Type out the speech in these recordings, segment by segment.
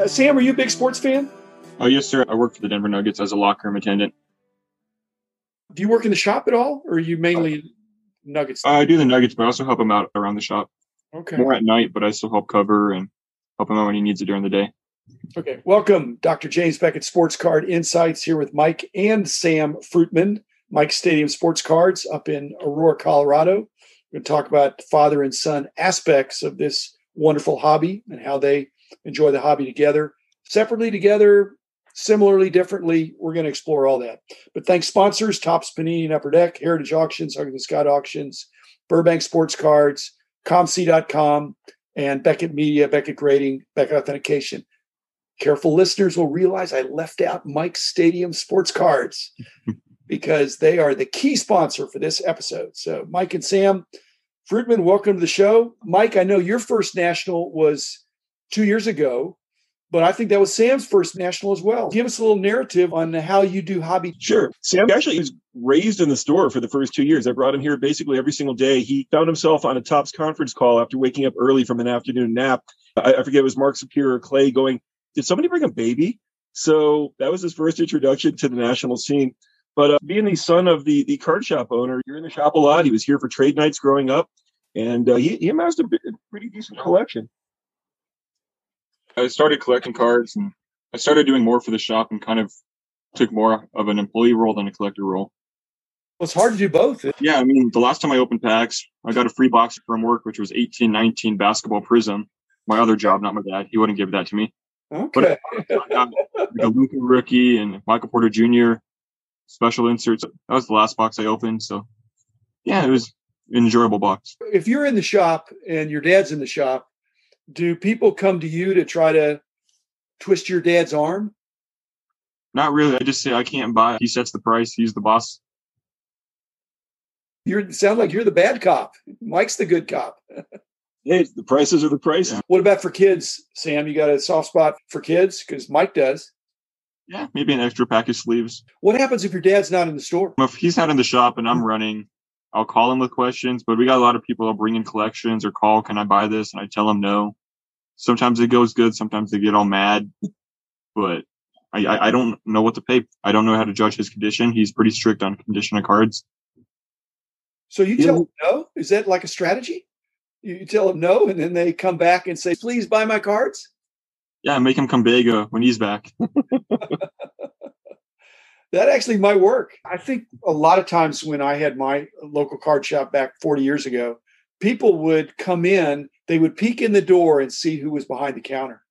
Uh, Sam, are you a big sports fan? Oh, yes, sir. I work for the Denver Nuggets as a locker room attendant. Do you work in the shop at all, or are you mainly Nuggets? I do the Nuggets, but I also help him out around the shop. Okay. More at night, but I still help cover and help him out when he needs it during the day. Okay. Welcome, Dr. James Beckett, Sports Card Insights, here with Mike and Sam Fruitman, Mike Stadium Sports Cards up in Aurora, Colorado. We're going to talk about father and son aspects of this wonderful hobby and how they enjoy the hobby together, separately together, similarly, differently. We're going to explore all that. But thanks sponsors, Topps Panini and Upper Deck, Heritage Auctions, Huggins Scott Auctions, Burbank Sports Cards, COMC.com, and Beckett Media, Beckett Grading, Beckett Authentication. Careful listeners will realize I left out Mike's Stadium Sports Cards because they are the key sponsor for this episode. So, Mike and Sam Fruitman, welcome to the show. Mike, I know your first national was two years ago, but I think that was Sam's first national as well. Give us a little narrative on how you do hobby. Sure. Sam actually was raised in the store for the first two years. I brought him here basically every single day. He found himself on a Topps conference call after waking up early from an afternoon nap. I, I forget it was Mark Superior Clay going, Did somebody bring a baby? So that was his first introduction to the national scene. But uh, being the son of the the card shop owner, you're in the shop a lot. He was here for trade nights growing up, and uh, he, he amassed a pretty decent collection. I started collecting cards and I started doing more for the shop and kind of took more of an employee role than a collector role. Well, it's hard to do both. Yeah, I mean, the last time I opened packs, I got a free box from work, which was 1819 basketball Prizm. My other job, not my dad. He wouldn't give that to me. Okay. I got a Luka rookie and Michael Porter Jr. special inserts. That was the last box I opened. So, yeah, it was an enjoyable box. if you're in the shop and your dad's in the shop, do people come to you to try to twist your dad's arm? Not really. I just say I can't buy. He sets the price. He's the boss. You sound like you're the bad cop. Mike's the good cop. Hey, the prices are the prices. Yeah. What about for kids, Sam? You got a soft spot for kids because Mike does. Yeah, maybe an extra pack of sleeves. What happens if your dad's not in the store? If he's not in the shop and I'm running, I'll call him with questions. But we got a lot of people that bring in collections or call, "Can I buy this?" And I tell them no. Sometimes it goes good. Sometimes they get all mad. But I, I, don't know what to pay. I don't know how to judge his condition. He's pretty strict on condition of cards. So you Yeah. tell them no? Is that like a strategy? You you tell them no, and then they come back and say, "Please buy my cards." Yeah, make him come big uh, when he's back. That actually might work. I think a lot of times when I had my local card shop back 40 years ago, people would come in, they would peek in the door and see who was behind the counter.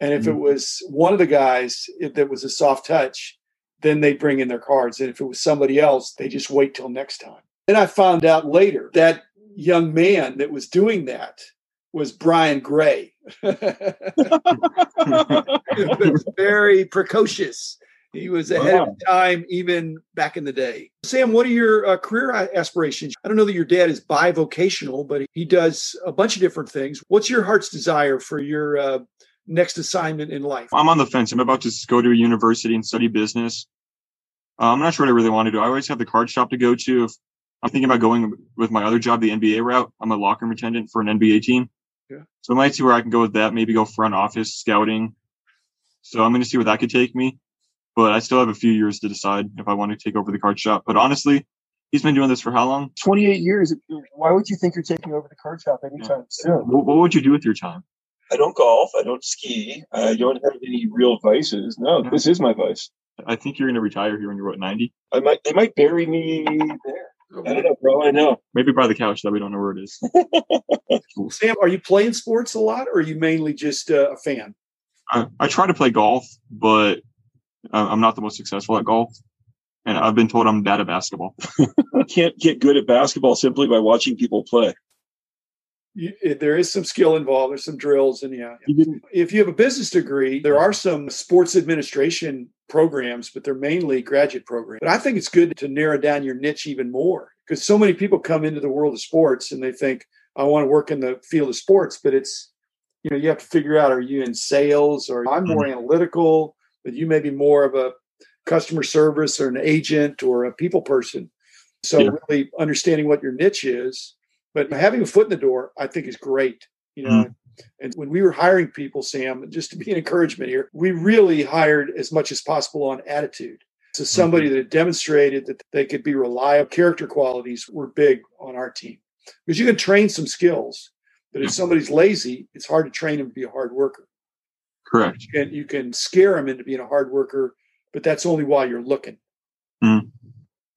And if it Mhm. was one of the guys that was a soft touch, then they'd bring in their cards. And if it was somebody else, they just wait till next time. Then I found out later that young man that was doing that was Brian Gray. Very precocious. He was ahead of time even back in the day. Sam, what are your uh, career aspirations? I don't know that your dad is bivocational, but he does a bunch of different things. What's your heart's desire for your uh, next assignment in life? I'm on the fence. I'm about to go to a university and study business. Uh, I'm not sure what I really want to do. I always have the card shop to go to. If I'm thinking about going with my other job, the NBA route. I'm a locker room attendant for an NBA team. Yeah. So I might see where I can go with that. Maybe go front office scouting. So I'm going to see where that could take me. But I still have a few years to decide if I want to take over the card shop. But honestly, he's been doing this for how long? 28 years. Why would you think you're taking over the card shop anytime soon? What, what would you do with your time? I don't golf. I don't ski. I don't have any real vices. No, this is my vice. I think you're going to retire here when you're what 90. I might. They might bury me there. I don't know, bro. I know. Maybe by the couch that we don't know where it is. Sam, are you playing sports a lot or are you mainly just uh, a fan? I, I try to play golf, but Uh, I'm not the most successful at golf. And I've been told I'm bad at basketball. I can't get good at basketball simply by watching people play. You, it- there is some skill involved. There's some drills, and yeah, You if you have a business degree, there are some sports administration programs, but they're mainly graduate programs. But I think it's good to narrow down your niche even more because so many people come into the world of sports and they think, I want to work in the field of sports, but it's, you know, you have to figure out are you in sales or I'm more mm-hmm. analytical, but you may be more of a customer service or an agent or a people person. So Yeah. really understanding what your niche is, but having a foot in the door, I think is great. You know, And when we were hiring people, Sam, just to be an encouragement here, we really hired as much as possible on attitude. So somebody mm-hmm. that demonstrated that they could be reliable, character qualities were big on our team because you can train some skills, but if somebody's lazy, it's hard to train them to be a hard worker. Correct. You can, you can scare them into being a hard worker, but that's only while you're looking. Mm.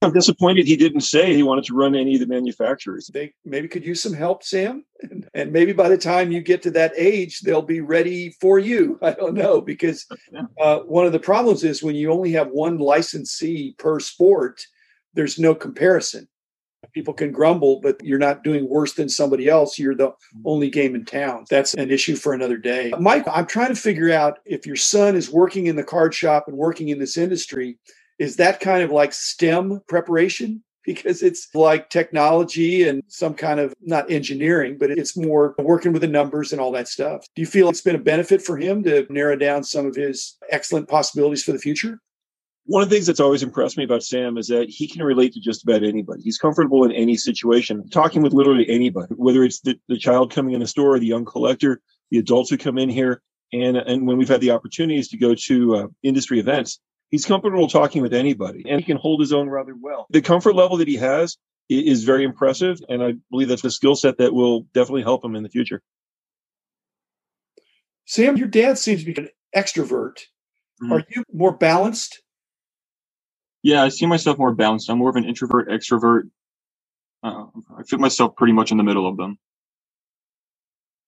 I'm disappointed he didn't say he wanted to run any of the manufacturers. They maybe could use some help, Sam. And, and, maybe by the time you get to that age, they'll be ready for you. I don't know. Because uh, one of the problems is when you only have one licensee per sport, there's no comparison. People can grumble, but you're not doing worse than somebody else. You're the mm-hmm. only game in town. That's an issue for another day. Mike, I'm trying to figure out if your son is working in the card shop and working in this industry is that kind of like STEM preparation? Because it's like technology and some kind of not engineering, but it's more working with the numbers and all that stuff. Do you feel it's been a benefit for him to narrow down some of his excellent possibilities for the future? One of the things that's always impressed me about Sam is that he can relate to just about anybody. He's comfortable in any situation, talking with literally anybody, whether it's the, the child coming in the store, the young collector, the adults who come in here. And, and when we've had the opportunities to go to uh, industry events, he's comfortable talking with anybody and he can hold his own rather well. The comfort level that he has is very impressive. And I believe that's a skill set that will definitely help him in the future. Sam, your dad seems to be an extrovert. Mm-hmm. Are you more balanced? Yeah, I see myself more balanced. I'm more of an introvert, extrovert. Uh, I fit myself pretty much in the middle of them.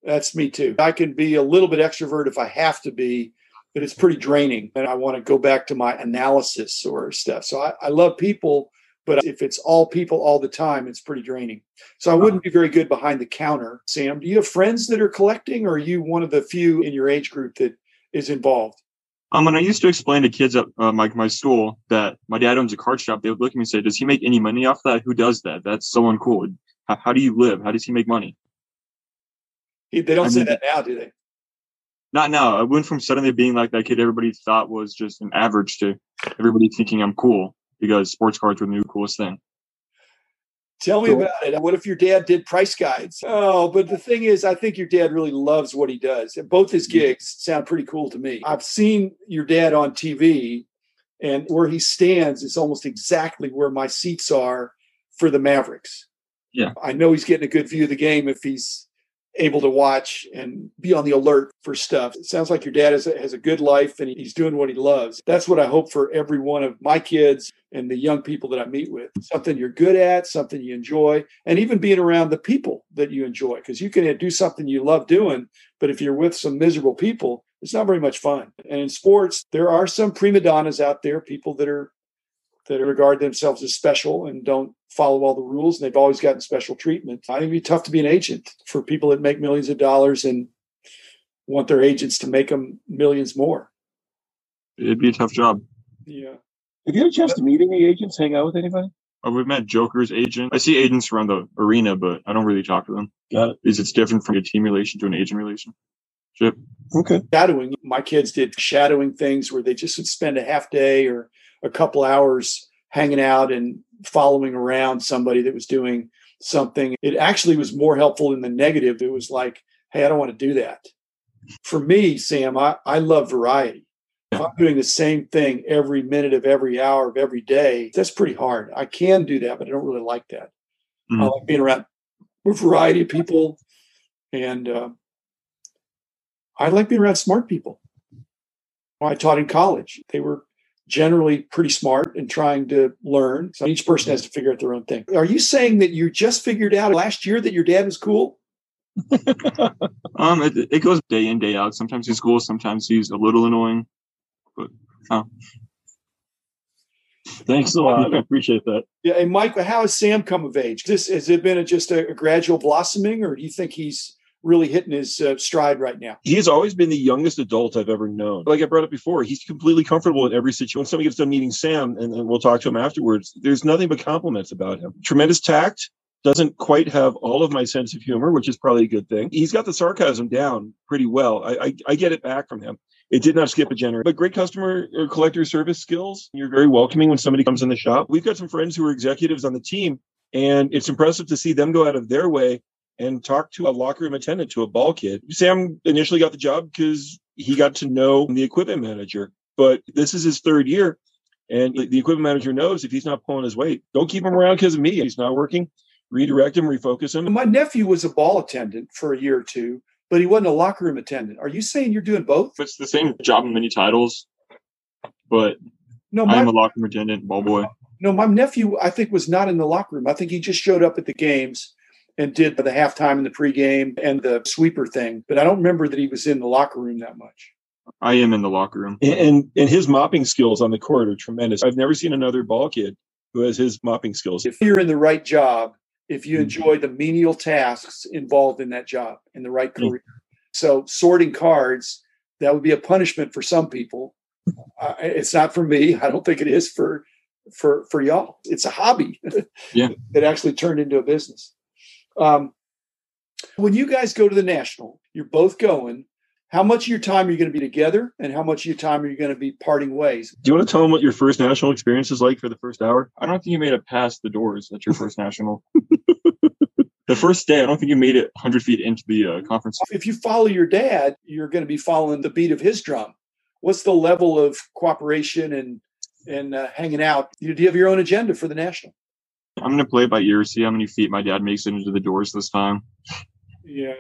That's me too. I can be a little bit extrovert if I have to be, but it's pretty draining. And I want to go back to my analysis or stuff. So I, I love people, but if it's all people all the time, it's pretty draining. So I wouldn't be very good behind the counter. Sam, do you have friends that are collecting, or are you one of the few in your age group that is involved? Um, when I used to explain to kids at uh, my, my school that my dad owns a card shop, they would look at me and say, Does he make any money off that? Who does that? That's so uncool. How, how do you live? How does he make money? They don't I say mean, that now, do they? not now. I went from suddenly being like that kid everybody thought was just an average to everybody thinking I'm cool because sports cards were the new coolest thing. Tell me about it. What if your dad did price guides? Oh, but the thing is, I think your dad really loves what he does. Both his gigs sound pretty cool to me. I've seen your dad on TV, and where he stands is almost exactly where my seats are for the Mavericks. Yeah. I know he's getting a good view of the game if he's able to watch and be on the alert for stuff. It sounds like your dad has a, has a good life and he's doing what he loves. That's what I hope for every one of my kids and the young people that I meet with. Something you're good at, something you enjoy, and even being around the people that you enjoy. Because you can do something you love doing, but if you're with some miserable people, it's not very much fun. And in sports, there are some prima donnas out there, people that are that regard themselves as special and don't follow all the rules and they've always gotten special treatment. I think it'd be tough to be an agent for people that make millions of dollars and want their agents to make them millions more. It'd be a tough job. Yeah. Have you had a chance to meet any agents, hang out with anybody? Oh, we've met Joker's agent. I see agents around the arena, but I don't really talk to them. Got it. Is it's different from a team relation to an agent relation? Okay. Shadowing. My kids did shadowing things where they just would spend a half day or a couple hours hanging out and following around somebody that was doing something. It actually was more helpful in the negative. It was like, hey, I don't want to do that. For me, Sam, I, I love variety. If I'm doing the same thing every minute of every hour of every day, that's pretty hard. I can do that, but I don't really like that. Mm-hmm. I like being around a variety of people, and uh, I like being around smart people. I taught in college. They were generally pretty smart and trying to learn. So each person has to figure out their own thing. Are you saying that you just figured out last year that your dad was cool? um, it, it, goes day in day out. Sometimes he's cool. Sometimes he's a little annoying. But oh. Thanks a lot. I appreciate that. Yeah, and Mike, how has Sam come of age? This has it been a, just a, a gradual blossoming, or do you think he's really hitting his uh, stride right now. He has always been the youngest adult I've ever known. Like I brought up before, he's completely comfortable in every situation. When somebody gets done meeting Sam, and, and we'll talk to him afterwards, there's nothing but compliments about him. Tremendous tact. Doesn't quite have all of my sense of humor, which is probably a good thing. He's got the sarcasm down pretty well. I, I, I get it back from him. It did not skip a generation, but great customer or collector service skills. You're very welcoming when somebody comes in the shop. We've got some friends who are executives on the team, and it's impressive to see them go out of their way and talk to a locker room attendant, to a ball kid. Sam initially got the job because he got to know the equipment manager, but this is his third year. And the equipment manager knows if he's not pulling his weight, don't keep him around because of me. He's not working. Redirect him, refocus him. My nephew was a ball attendant for a year or two, but he wasn't a locker room attendant. Are you saying you're doing both? It's the same job in many titles, but No, I am a locker room attendant, ball boy. no, my nephew, I think, was not in the locker room. I think he just showed up at the games and did the halftime and the pregame and the sweeper thing. But I don't remember that he was in the locker room that much. I am in the locker room. And, and and his mopping skills on the court are tremendous. I've never seen another ball kid who has his mopping skills. If you're in the right job, if you Mhm. enjoy the menial tasks involved in that job in the right Mhm. career. So sorting cards, that would be a punishment for some people. Uh, it's not for me. I don't think it is for for for y'all. It's a hobby. Yeah. that actually turned into a business. Um, when you guys go to the national, you're both going. How much of your time are you going to be together, and how much of your time are you going to be parting ways? Do you want to tell them what your first national experience is like for the first hour? I don't think you made it past the doors at your first national. the first day, I don't think you made it 100 feet into the uh, conference. If you follow your dad, you're going to be following the beat of his drum. What's the level of cooperation and and uh, hanging out? Do you have your own agenda for the national? I'm going to play it by ear, see how many feet my dad makes it into the doors this time. Yeah.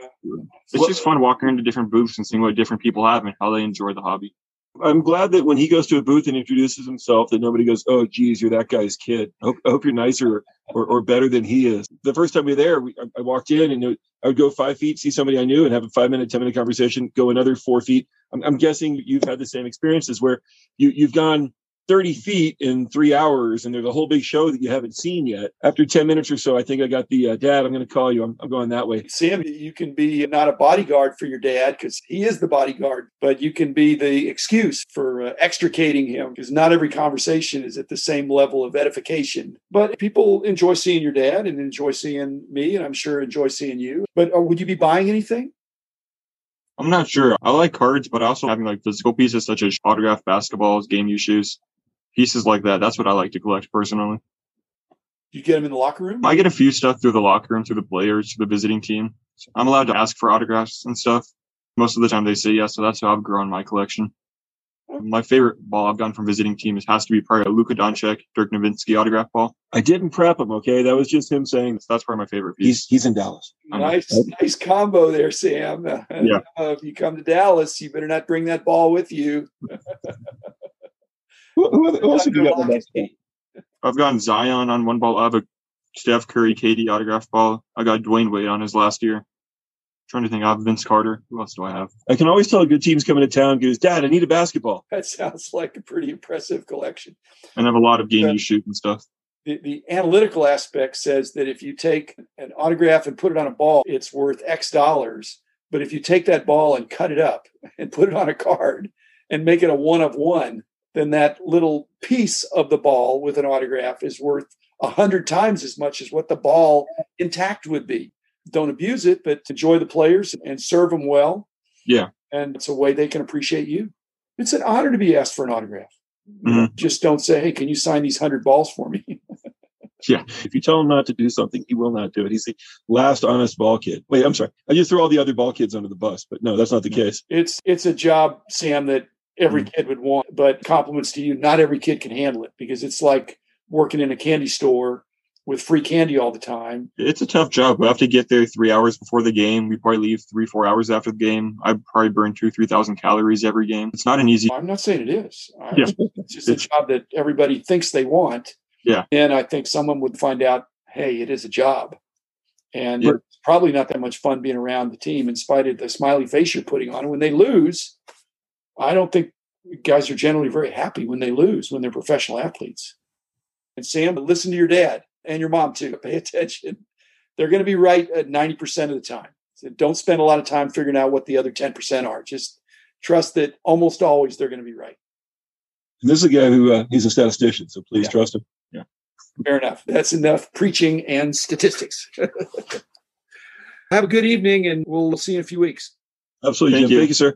It's just fun walking into different booths and seeing what different people have and how they enjoy the hobby. I'm glad that when he goes to a booth and introduces himself, that nobody goes, "Oh, geez, you're that guy's kid." I hope, I hope you're nicer or, or better than he is. The first time we were there, we, I, I walked in and it- I would go five feet, see somebody I knew, and have a five minute, ten minute conversation. Go another four feet. I'm, I'm guessing you've had the same experiences where you you've gone 30 feet in three hours, and there's a whole big show that you haven't seen yet. After 10 minutes or so, I think I got the uh, dad. I'm going to call you. I'm, I'm going that way. Sam, you can be not a bodyguard for your dad because he is the bodyguard, but you can be the excuse for uh, extricating him because not every conversation is at the same level of edification. But people enjoy seeing your dad and enjoy seeing me, and I'm sure enjoy seeing you. But uh, would you be buying anything? I'm not sure. I like cards, but also having like physical pieces such as autographed basketballs, game use shoes, pieces like that. That's what I like to collect personally. You get them in the locker room? I get a few stuff through the locker room, through the players, through the visiting team. I'm allowed to ask for autographs and stuff. Most of the time they say yes, so that's how I've grown my collection. My favorite ball I've gotten from visiting teams has to be probably a Luka Doncic, Dirk Nowitzki autograph ball. I didn't prep him. Okay, that was just him saying That's probably my favorite piece. he's he's in Dallas. Nice, nice combo there, Sam. Yeah. Uh, if you come to Dallas, you better not bring that ball with you. Who, who, who else have you got in the basketball? I've gotten Zion on one ball. I have a Steph Curry, KD autograph ball. I got Dwyane Wade on his last year. trying to think. I have Vince Carter. Who else do I have? I can always tell a good team's coming to town. Goes, Dad, I need a basketball. That sounds like a pretty impressive collection. And I have a lot of game Yeah. use shoes and stuff. The, the analytical aspect says that if you take an autograph and put it on a ball, it's worth X dollars. But if you take that ball and cut it up and put it on a card and make it a one of one, then that little piece of the ball with an autograph is worth a hundred times as much as what the ball intact would be. Don't abuse it, but enjoy the players and serve them well. Yeah. And it's a way they can appreciate you. It's an honor to be asked for an autograph. Mhm. Just don't say, hey, can you sign these hundred balls for me? Yeah. If you tell him not to do something, he will not do it. He's the last honest ball kid. Wait, I'm sorry. I just threw all the other ball kids under the bus, but no, that's not the case. it's it's a job, Sam, that every Mm. kid would want. But compliments to you, not every kid can handle it because it's like working in a candy store with free candy all the time. It's a tough job. We have to get there three hours before the game. We probably leave three, four hours after the game. I probably burn two, three thousand calories every game. It's not an easy. I'm not saying it is. I- Yeah. It's just a job that everybody thinks they want. Yeah. And I think someone would find out, hey, it is a job. And Yeah. it's probably not that much fun being around the team in spite of the smiley face you're putting on. When they lose, I don't think guys are generally very happy when they lose, when they're professional athletes. And Sam, listen to your dad and your mom too. Pay attention. They're going to be right at 90% of the time. So don't spend a lot of time figuring out what the other 10% are. Just trust that almost always they're going to be right. And this is a guy who uh, he's a statistician, so please Yeah. trust him. Yeah. Fair enough. That's enough preaching and statistics. Have a good evening, and we'll see you in a few weeks. Absolutely, Thank Jim. you. Thank you, sir.